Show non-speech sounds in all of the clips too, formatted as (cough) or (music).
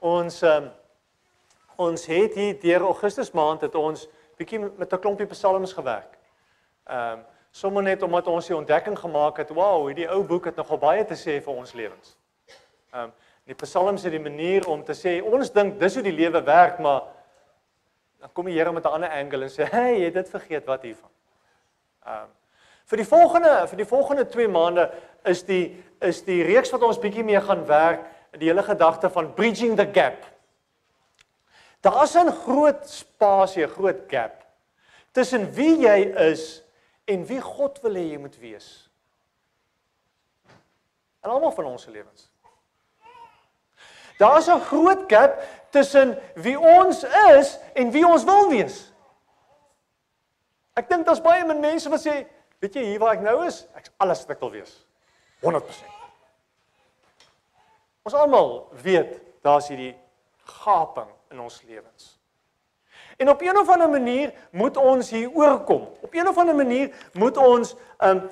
Ons um, ons het hier deur Augustus maand het ons bietjie met 'n klompie psalms gewerk. Ehm um, sommer net omdat ons die ontdekking gemaak het, wow, hierdie ou boek het nogal baie te sê vir ons lewens. Ehm um, die psalms is die manier om te sê ons dink dis hoe die lewe werk, maar dan kom die Here met 'n ander angle en sê, (laughs) "Hey, jy het dit vergeet wat hiervan." Ehm um, vir die volgende vir die volgende 2 maande is die is die reeks wat ons bietjie mee gaan werk, die hele gedagte van bridging the gap. Daar's 'n groot spasie, 'n groot gap tussen wie jy is en wie God wil hê jy moet wees. En almal van ons lewens. Daar's 'n groot gap tussen wie ons is en wie ons wil wees. Ek dink daar's baie min mense wat sê, weet jy hier waar ek nou is, ek's alles wat ek wil wees. 100%. Ons almal weet daar's hierdie gaping in ons lewens. En op een of ander manier moet ons hier oorkom. Op een of ander manier moet ons um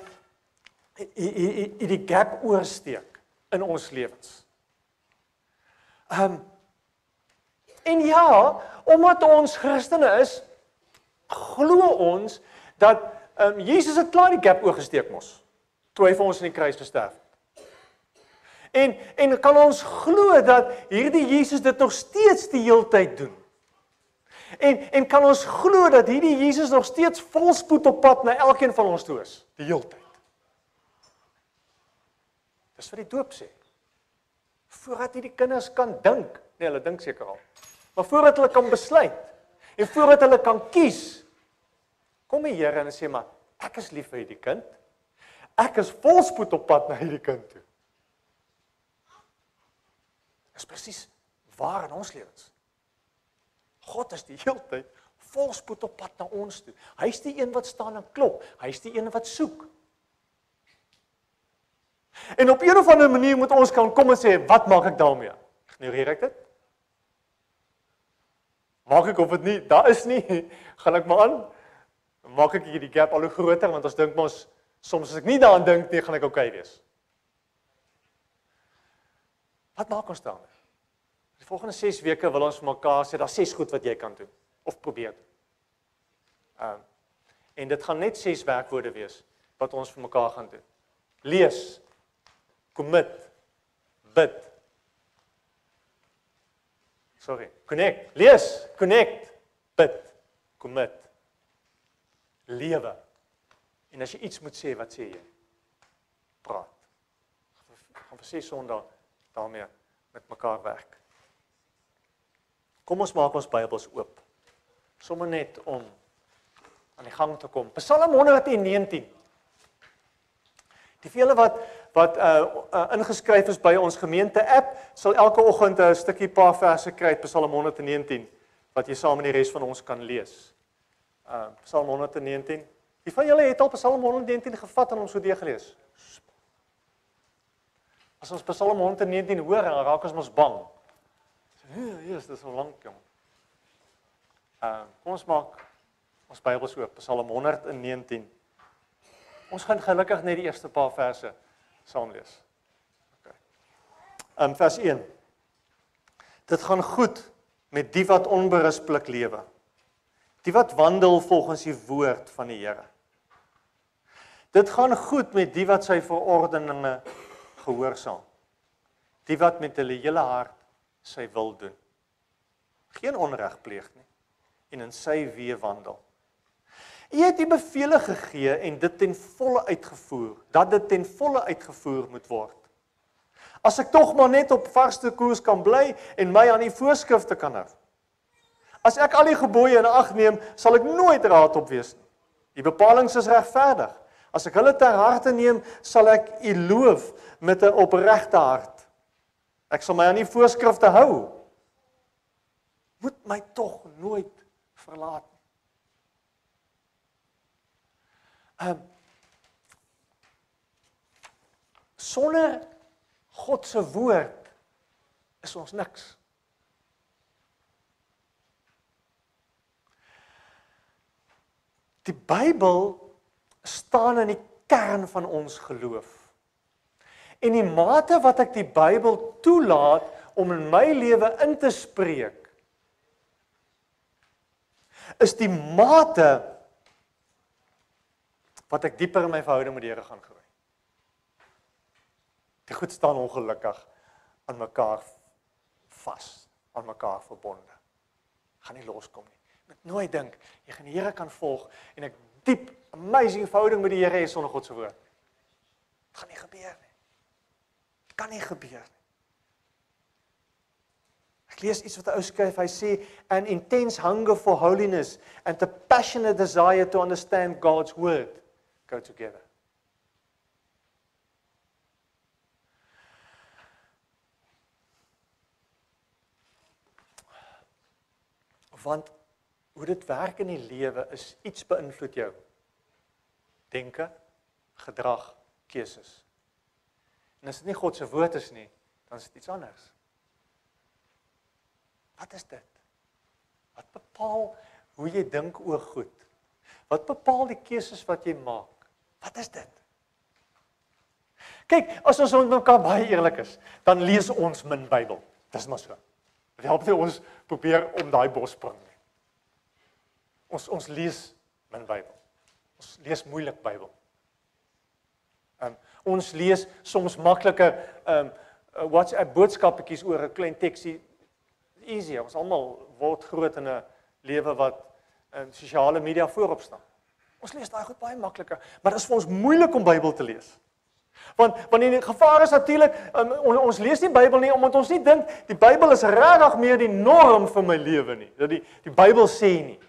die gap oorsteek in ons lewens. Um en ja, omdat ons Christene is, glo ons dat um Jesus het klaar die gap oorgesteek mos. Toe hy vir ons aan die kruis gesterf het. En en kan ons glo dat hierdie Jesus dit nog steeds die heeltyd doen? En en kan ons glo dat hierdie Jesus nog steeds volspoed op pad na elkeen van ons toe is die heeltyd? Dis wat die doop sê. Voordat hierdie kinders kan dink, nee, hulle dink seker al. Maar voordat hulle kan besluit en voordat hulle kan kies, kom die Here en sê maar ek is lief vir hierdie kind. Ek is volspoed op pad na hierdie kind toe is presies waar in ons lewens. God is die heeltyd volspoed op pad na ons toe. Hy's die een wat staan en klop. Hy's die een wat soek. En op 'n of ander manier moet ons kan kom en sê, "Wat maak ek daarmee?" Ignoreer ek dit? Maak ek of dit nie daar is nie, (laughs) gaan ek maar aan. Maak ek hierdie gap al hoe groter want ons dink mos soms as ek nie daaraan dink nie, gaan ek oukei okay wees. Wat maak ons dan? Die volgende 6 weke wil ons vir mekaar sê daar's 6 goed wat jy kan doen of probeer. Ehm en dit gaan net 6 werkwoorde wees wat ons vir mekaar gaan doen. Lees, commit, bid. Sorry, connect. Lees, connect, bid, commit. Lewe. En as jy iets moet sê, wat sê jy? Praat. Gaan vir 6 Sondae daarmee met mekaar werk. Kom ons maak ons Bybels oop. Sommige net om aan die gang te kom. Psalm 119. Die vele wat wat uh, uh ingeskryf is by ons gemeente app sal elke oggend 'n stukkie paar verse kry uit Psalm 119 wat jy saam met die res van ons kan lees. Uh Psalm 119. Wie van julle het al Psalm 119 gevat en hom so deur gelees? As ons Psalm 119 hoor, dan raak ons mos bang. Ja, yes, dis so lank, jong. Uh, kom ons maak ons Bybels oop, Psalm 119. Ons gaan gelukkig net die eerste paar verse saam lees. OK. Um vers 1. Dit gaan goed met die wat onberusblik lewe. Die wat wandel volgens die woord van die Here. Dit gaan goed met die wat sy verordeninge gehoorsaam. Die wat met hulle hele hart sy wil doen. Geen onreg pleeg nie en in sy weë wandel. U het die beveel gegee en dit ten volle uitgevoer, dat dit ten volle uitgevoer moet word. As ek tog maar net op vaste koers kan bly en my aan die voorskrifte kan hou. As ek al die gebooie in ag neem, sal ek nooit raad op wees nie. Die bepalinge is regverdig. As ek hulle ter harte neem, sal ek U loof met 'n opregte hart. Ek sal my aan U voorskrifte hou. Moet my tog nooit verlaat nie. Ehm um, sonder God se woord is ons niks. Die Bybel staan in die kern van ons geloof. En die mate wat ek die Bybel toelaat om in my lewe in te spreek is die mate wat ek dieper in my verhouding met die Here gaan groei. Die goed staan ongelukkig aan mekaar vas, aan mekaar verbonde. Gaan nie loskom nie. Moet nooit dink jy gaan die Here kan volg en ek diep amazing verhouding met die Here hê sonder God se woord. Dit gaan nie gebeur nie. Kan nie gebeur nie. Ek lees iets wat 'n ou skryf. Hy sê an intense hunger for holiness and a passionate desire to understand God's word go together. Want hoe dit werk in die lewe is iets beïnvloed jou denke, gedrag, keuses. En as dit nie God se woord is nie, dan is dit iets anders. Wat is dit? Wat bepaal hoe jy dink oor goed? Wat bepaal die keuses wat jy maak? Wat is dit? Kyk, as ons met mekaar baie eerlik is, dan lees ons min Bybel. Dis maar so. Dit help nie ons probeer om daai bos spring nie. Ons ons lees min Bybel. Ons lees moeilik Bybel. Um, ons lees soms makliker um WhatsApp boodskappetjies oor 'n klein teksie easy. Ons almal word groot in 'n lewe wat in sosiale media voorop staan. Ons lees daai goed baie makliker, maar dit is vir ons moeilik om Bybel te lees. Want wanneer die gevaar is natuurlik um, on, ons lees nie Bybel nie omdat ons nie dink die Bybel is regtig meer die norm vir my lewe nie. Dat die die Bybel sê nie.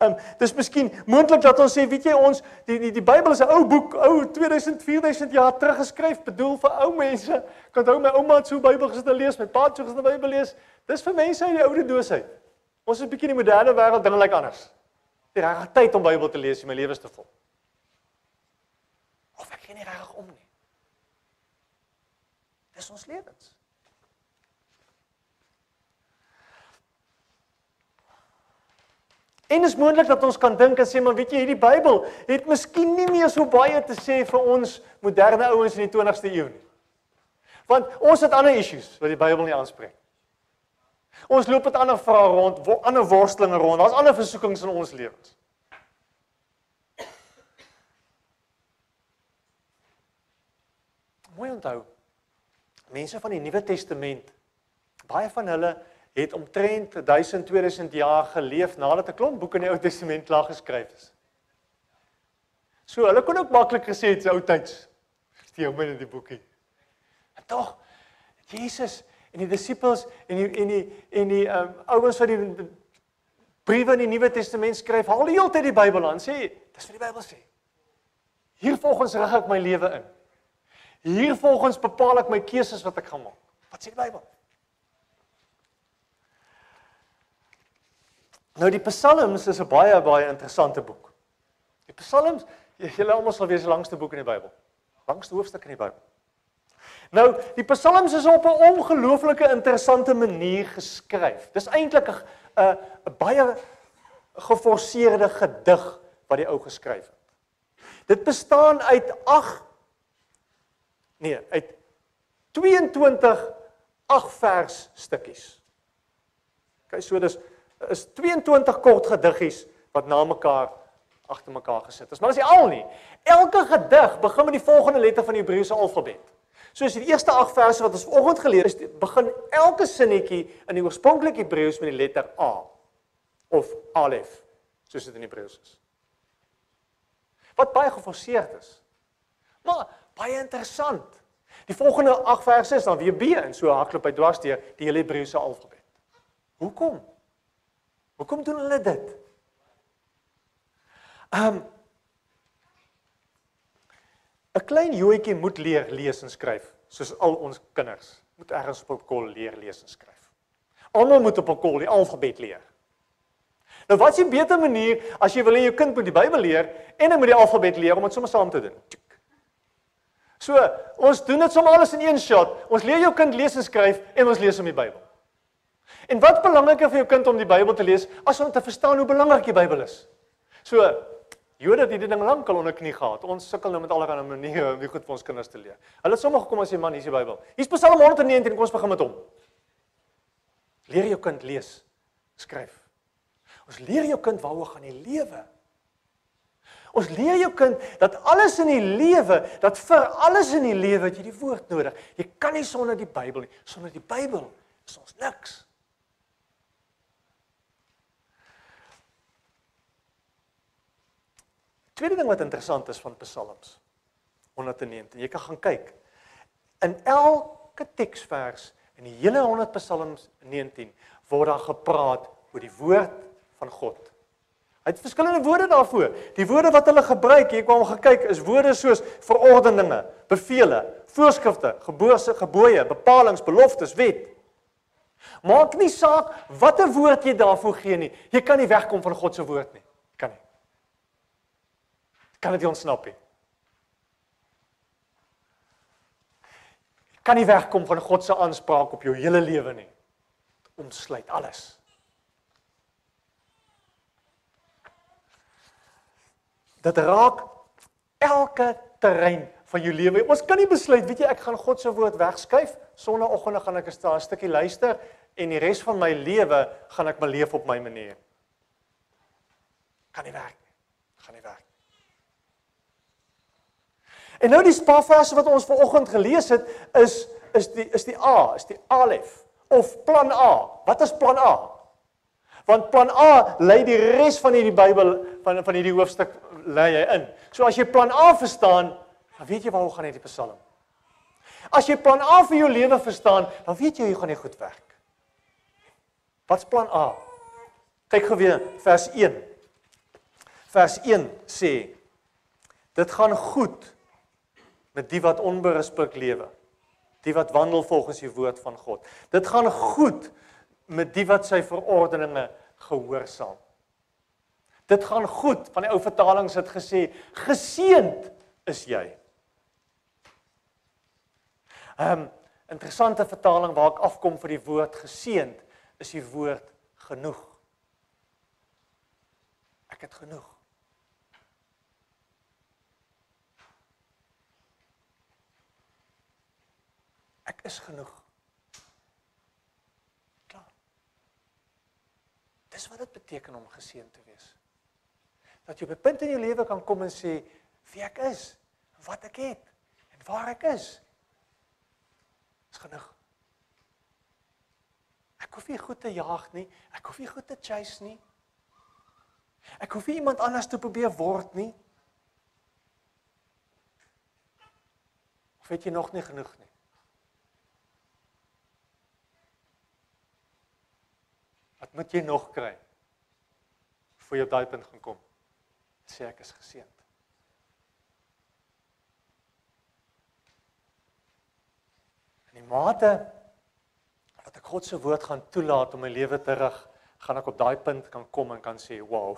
Ehm um, dis miskien moontlik dat ons sê, weet jy, ons die die die Bybel is 'n ou boek, ou 2000 4000 jaar terug geskryf, bedoel vir ou mense. Kan onthou my ouma het so Bybel gesit en lees, my pa het so gesit en Bybel lees. Dis vir mense uit die oude doosheid. Ons is 'n bietjie in die moderne wêreld dinge lyk anders. Die regte tyd om Bybel te lees, my lewe is te vol. Of ek gee nie reg om nie. Dis ons lewens. En is moontlik dat ons kan dink en sê maar weet jy hierdie Bybel het miskien nie meer so baie te sê vir ons moderne ouens in die 20ste eeu nie. Want ons het ander issues wat die Bybel nie aanspreek. Ons loop met ander vrae rond, ander worstelinge rond. Daar's ander versoekings in ons lewens. Mooi onthou. Mense van die Nuwe Testament, baie van hulle het omtrent 1000 2000 jaar geleef nadat 'n klomp boeke in die Ou Testament klaar geskryf is. So hulle kon ook maklik gesê het se ou tyds steel binne die boekie. En tog Jesus en die disippels en die en die en die um, ouens wat die briewe in die Nuwe Testament skryf, haal die hele tyd die Bybel aan, sê dis wat die Bybel sê. Hier volgens rig ek my lewe in. Hier volgens bepaal ek my keuses wat ek gaan maak. Wat sê die Bybel? Nou die Psalms is 'n baie baie interessante boek. Die Psalms, julle almal sal weet, is die langste boek in die Bybel. Langste hoofstuk in die Bybel. Nou, die Psalms is op 'n ongelooflike interessante manier geskryf. Dis eintlik 'n 'n 'n baie geforseerde gedig wat die ou geskryf het. Dit bestaan uit 8 nee, uit 22 8 vers stukkies. OK, so dis is 22 kort gediggies wat na mekaar agter mekaar gesit is. Maar dis nie al nie. Elke gedig begin met die volgende letter van die Hebreëse alfabet. Soos die eerste 8 verse wat ons vanoggend geleer het, begin elke sinnetjie in die oorspronklike Hebreëus met die letter A of Alef, soos dit in Hebreëus is. Wat baie geforseerd is. Maar baie interessant. Die volgende 8 verse is dan weer B en so hardloop hy dwars deur die hele Hebreëse alfabet. Hoekom? Hoekom doen hulle dit? Um 'n klein joetjie moet leer lees en skryf, soos al ons kinders moet ergens op 'n kol leer lees en skryf. Almal moet op 'n kol die alfabet leer. Nou wat is 'n beter manier as jy wil hê jou kind moet die Bybel leer en hy moet die alfabet leer om dit sommer saam te doen? So, ons doen dit sommer alles in een shot. Ons leer jou kind lees en skryf en ons lees hom die Bybel. En wat belangriker vir jou kind om die Bybel te lees as om te verstaan hoe belangrik die Bybel is. So Jode het hierdie ding lankal onder knie gehad. Ons sukkel nou met allerlei maniere om dit goed vir ons kinders te leer. Hulle het sommer gekom as jy man, hier is die Bybel. Hier's Psalm 119, kom ons begin met hom. Leer jou kind lees, skryf. Ons leer jou kind waaroor gaan die lewe. Ons leer jou kind dat alles in die lewe, dat vir alles in die lewe jy die woord nodig. Jy kan nie sonder die Bybel nie. Sonder die Bybel is ons niks. Tweede ding wat interessant is van Psalms 119. Jy kan gaan kyk. In elke teksvers in die hele 100 Psalms 19 word daar gepraat oor die woord van God. Hy het verskillende woorde daarvoor. Die woorde wat hulle gebruik, jy kwam gekyk, is woorde soos verordeninge, bevele, voorskrifte, gebooie, gebooie, bepalinge, beloftes, wet. Maak nie saak watter woord jy daarvoor gee nie. Jy kan nie wegkom van God se woord nie kan dit ontsnap nie. Kan nie wegkom van God se aanspraak op jou hele lewe nie. Omsluit alles. Dit raak elke terrein van jou lewe. Ons kan nie besluit, weet jy, ek gaan God se woord wegskuif, sonnaandoggend gaan ek 'n stukkie luister en die res van my lewe gaan ek beleef op my manier. Kan nie werk nie. Gaan nie werk. En nou die spaarverse wat ons vanoggend gelees het is is die is die A, is die Alef of plan A. Wat is plan A? Want plan A lei die res van hierdie Bybel van van hierdie hoofstuk lê hy in. So as jy plan A verstaan, dan weet jy waaroor gaan hierdie Psalm. As jy plan A vir jou lewe verstaan, dan weet jy hoe gaan dit goed werk. Wat's plan A? Kyk gou weer vers 1. Vers 1 sê dit gaan goed met die wat onberispelik lewe. Die wat wandel volgens die woord van God. Dit gaan goed met die wat sy verordeninge gehoorsaam. Dit gaan goed. Van die ou vertalings het gesê geseend is jy. 'n um, Interessante vertaling waar ek afkom vir die woord geseend is die woord genoeg. Ek het genoeg. Ek is genoeg. Klaar. Dis wat dit beteken om geseën te wees. Dat jy op 'n punt in jou lewe kan kom en sê wie ek is, wat ek het en waar ek is. Is genoeg. Ek hoef nie goed te jaag nie. Ek hoef nie goed te chase nie. Ek hoef nie iemand anders te probeer word nie. Of weet jy nog nie genoeg nie? Wat moet jy nog kry? Voor jy op daai punt gaan kom. Sê ek is geseënd. In die mate wat ek God se woord gaan toelaat om my lewe terug, gaan ek op daai punt kan kom en kan sê, "Wow,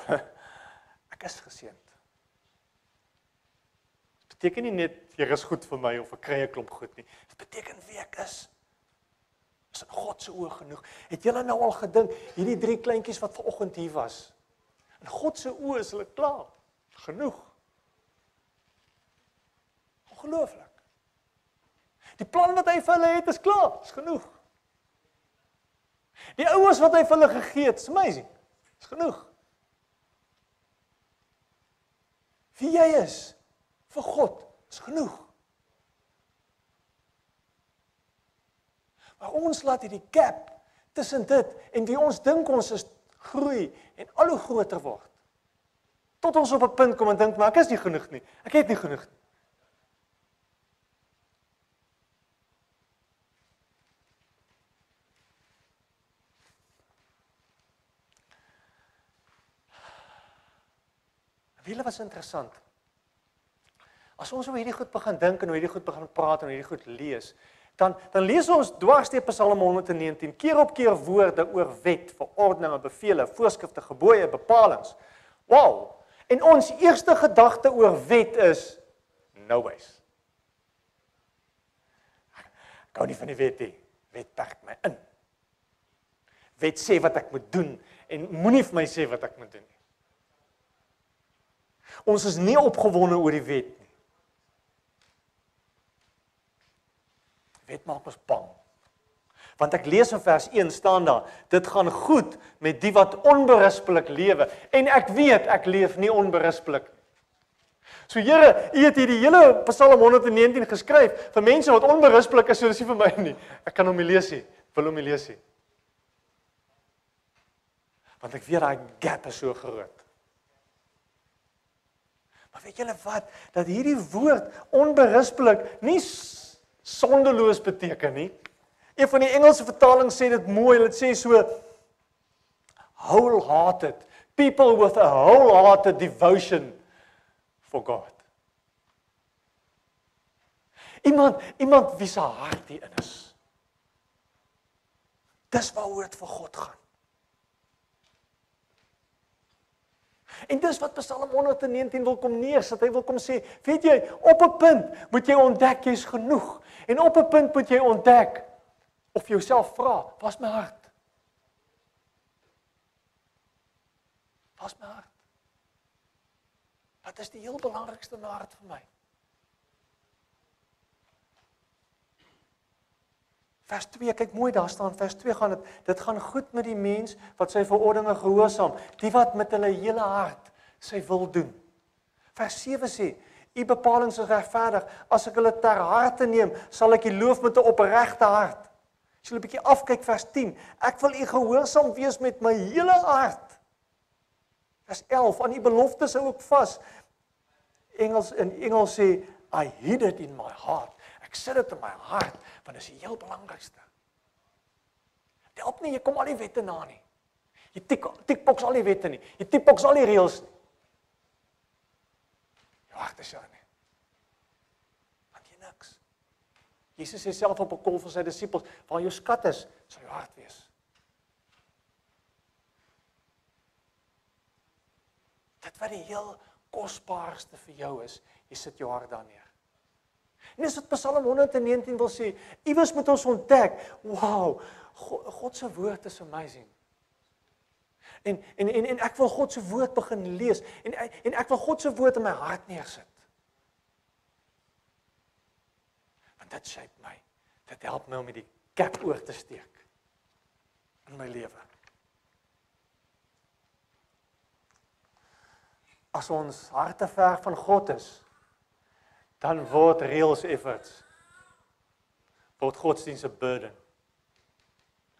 (laughs) ek is geseënd." Dit beteken nie net jy is goed vir my of ek kry 'n klomp goed nie. Dit beteken wie ek is is in God se oë genoeg. Het julle nou al gedink hierdie drie kleintjies wat ver oggend hier was? In God se oë is hulle klaar. Genoeg. Ongelooflik. Die plan wat hy vir hulle het is klaar, is genoeg. Die ouers wat hy vir hulle gegee het, is amazing. Is genoeg. Wie jy is vir God is genoeg. Maar ons laat hierdie gap tussen dit en wie ons dink ons is groei en al hoe groter word. Tot ons op 'n punt kom en dink maar ek is nie genoeg nie. Ek het nie genoeg nie. Wiele was interessant. As ons oor hierdie goed begin dink en oor hierdie goed begin praat en oor hierdie goed lees, dan dan lees ons dwarsteep Psalm 119 keer op keer woorde oor wet, verordeninge, bevele, voorskrifte, gebooie, bepalinge. Wow. En ons eerste gedagte oor wet is no ways. Ek hou nie van die wet nie. Wet perk my in. Wet sê wat ek moet doen en moenie vir my sê wat ek moet doen nie. Ons is nie opgewonde oor die wet nie. Wet maak ons bang. Want ek lees in vers 1 staan daar, dit gaan goed met die wat onberispelik lewe en ek weet ek leef nie onberispelik nie. So Here, U het hierdie hele Psalm 119 geskryf vir mense wat onberispelik is, so dis nie vir my nie. Ek kan hom nie lees nie. Wil hom nie lees nie. Want ek weet daai gap is so groot. Maar weet julle wat? Dat hierdie woord onberispelik nie sondeloos beteken nie. Een van die Engelse vertalings sê dit mooi, dit sê so wholehearted, people with a wholehearted devotion for God. Iemand iemand wie se hart hierin is. Dis waaroor dit vir God gaan. En dis wat Psalm 119 wil kom neersit. Hy wil kom sê, weet jy, op 'n punt moet jy ontdek jy's genoeg en op 'n punt moet jy ontdek of jouself vra, was my hart? Was my hart? Wat is die heel belangrikste in hart vir my? Vers 2, kyk mooi daar staan vers 2 gaan dit dit gaan goed met die mens wat sy verordeninge gehoorsaam, die wat met hulle hele hart sy wil doen. Vers 7 sê, u bepalinge is regverdig, as ek hulle ter harte neem, sal ek u loof met 'n opregte hart. As jy 'n bietjie afkyk vers 10, ek wil u gehoorsaam wees met my hele hart. Vers 11, aan u beloftes hou ek vas. Engels in Engels sê I hid it in my heart. Ek sit dit in my hart want dit is die heel belangrikste. Dit help nie jy kom al die wette na nie. Jy tik tik boks al die wette nie. Jy tik boks al die reëls nie. Jou hart is daar nie. Want jy niks. Jesus sê self op 'n kol vir sy disippels, waar jou skat is, sal jou hart wees. Dit wat die heel kosbaarste vir jou is, jy sit jou hart daar neer. En dis wat Psalm 119 wil sê, iewers moet ons ontdek, wow, God, God se woord is amazing. En en en en ek wil God se woord begin lees en en ek wil God se woord in my hart neersit. Want dit skep my. Dit help my om met die kap oor te steek in my lewe. As ons harte ver van God is, dan word reels efforts word godsdienst 'n burden.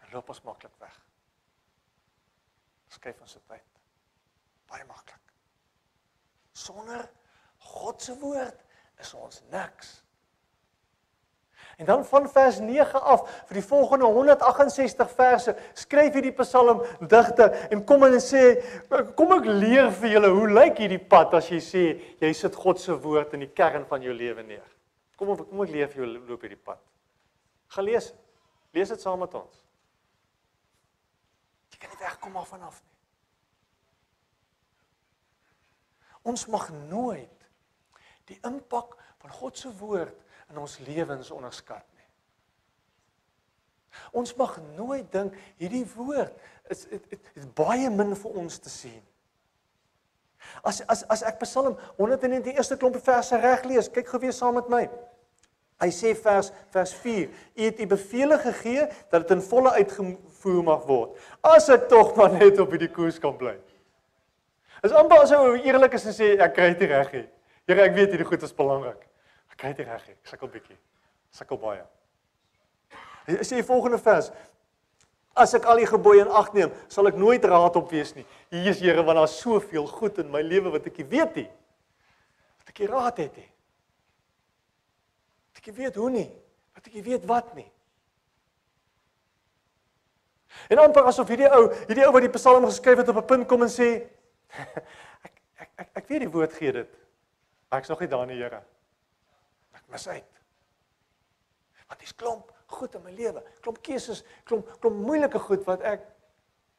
En loop ons maklik weg. Skuif ons se tyd. Baie maklik. Sonder God se woord is ons niks. En dan van vers 9 af vir die volgende 168 verse skryf hierdie Psalm digter en kom en sê kom ek leer vir julle hoe lyk hierdie pad as jy sê jy sit God se woord in die kern van jou lewe neer. Kom op kom ek leer vir julle loop hierdie pad. Gaan lees. Lees dit saam met ons. Jy kan nie wegkom af vanaf nie. Ons mag nooit die impak van God se woord in ons lewens onderskat nie. Ons mag nooit dink hierdie woord is dit is baie min vir ons te sien. As as as ek Psalm 119 die eerste klompie verse reg lees, kyk gou weer saam met my. Hy sê vers vers 4: U het u beveel gegee dat dit in volle uitgevoer mag word. As ek tog maar net op hierdie koers kan bly. Is amper as ou eerlik is en sê ek kry dit reg hier. Here, ek weet hierdie goed is belangrik. Ek kry dit reg. Ek sukkel bietjie. Sukkel baie. Hy sê die volgende vers: As ek al die gebooie in ag neem, sal ek nooit raad op wees nie. Hier is Here want daar's soveel goed in my lewe wat ek nie weet nie. Wat ek nie raad het nie. Wat ek nie weet hoe nie. Wat ek nie weet wat nie. En amper asof hierdie ou, hierdie ou wat die Psalm geskryf het op 'n punt kom en sê (laughs) ek ek ek, ek weet die woord gee dit. Maar ek's nog nie daar nie, Here mis uit. Want dis klomp goed in my lewe, klomp keuses, klomp klomp moeilike goed wat ek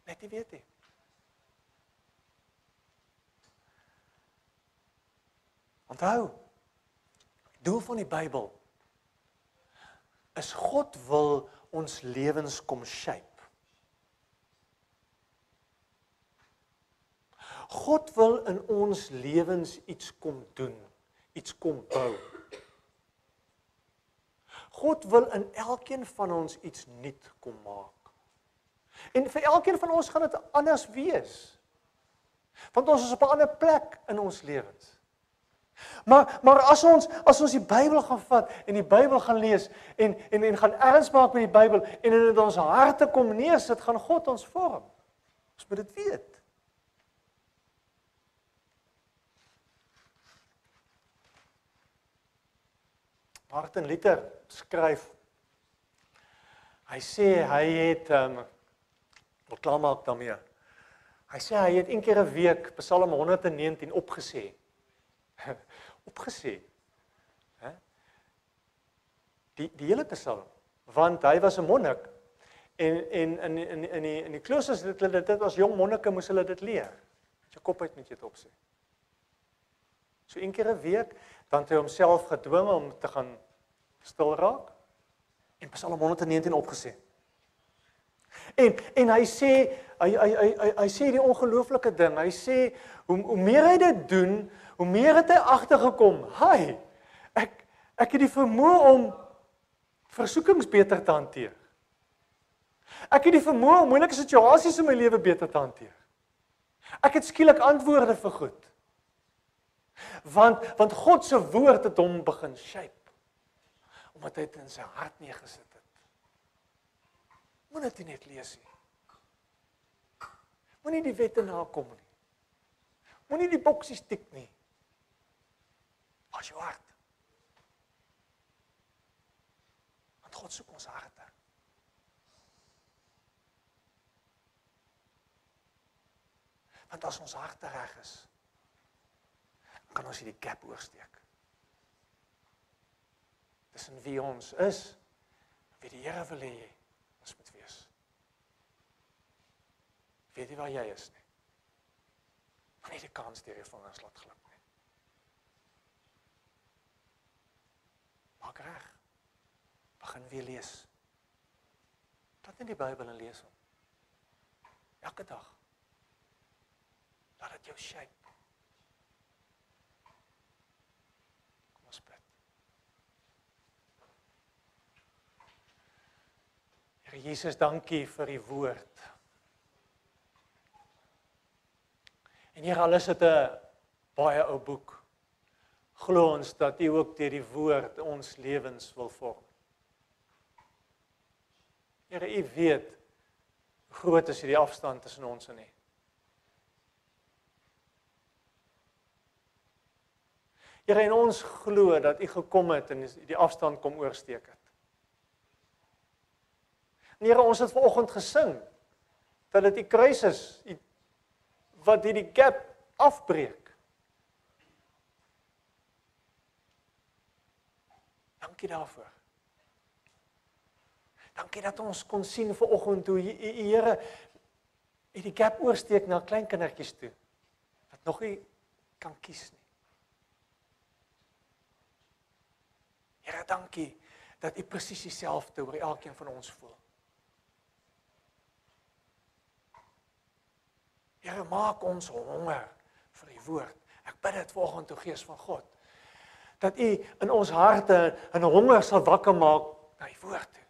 net nie weet nie. Onthou, doel van die Bybel is God wil ons lewens kom shape. God wil in ons lewens iets kom doen, iets kom bou. God wil in elkeen van ons iets nuut kom maak. En vir elkeen van ons gaan dit anders wees. Want ons is op 'n ander plek in ons lewens. Maar maar as ons as ons die Bybel gaan vat en die Bybel gaan lees en en en gaan erns maak met die Bybel en in ons harte kom neersit, gaan God ons vorm. Ons moet dit weet. Martin Luther skryf hy sê hy het ehm um, wat klaar maak daarmee. Hy sê hy het een keer 'n week Psalm 119 opgesê. (laughs) opgesê. Hè? Die die hele Psalm want hy was 'n monnik en en in in in die in die kloosters het hulle dit as jong monnike moes hulle dit leer. Jou kop uit met jou op sê. So een keer 'n week dan het hy homself gedwing om te gaan stil raak en Psalm 119 opgesê. En en hy sê hy hy hy hy, hy sê die ongelooflike ding. Hy sê hoe hoe meer hy dit doen, hoe meer het hy agtergekom. Hy ek ek het die vermoë om versoekings beter te hanteer. Ek het die vermoë om moeilike situasies in my lewe beter te hanteer. Ek het skielik antwoorde vir goed. Want want God se woord het hom begin shape omdat hy dit in sy hart neergesit het. Moenie dit net lees nie. Moenie die wette nakom nie. Moenie die boksies tik nie. Was jou hart. Want God soek ons harte. Want as ons harte reg is, kan ons hierdie gap oorsteek tussen wie ons is en wie die Here wil hê ons moet wees. Weet jy waar jy is nie? Nie die kans deur van ons laat glip nie. Maak reg. Begin weer lees. Wat in die Bybel en lees hom. Elke dag. Laat dit jou shape. Here Jesus, dankie vir u woord. En hier alles het 'n baie ou boek. Glo ons dat u ook deur die woord ons lewens wil vorm. Here, u weet hoe groot is hierdie afstand tussen ons en u. Here, en ons glo dat u gekom het en die afstand kom oorsteek het. Here, ons het vanoggend gesing dat dit die kruis is wat hierdie gap afbreek. Dankie daarvoor. Dankie dat ons kon sien vanoggend hoe die Here hierdie gap oorsteek na klein kindertjies toe wat nog nie kan kies nie. Here, dankie dat U presies dieselfde oor elkeen van ons voel. Here maak ons honger vir u woord. Ek bid dit volgens toe Gees van God dat u in ons harte 'n honger sal wakker maak na u woord. Toe.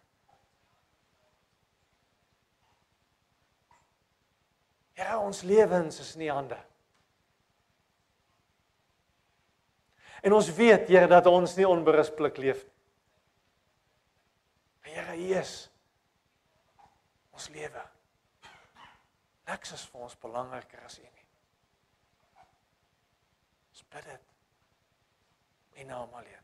Here ons lewens is nie hande. En ons weet Here dat ons nie onberusblik leef nie. Here, U is ons lewe. Niks is vir ons belangriker as U nie. Ons bid dit in naam alleen.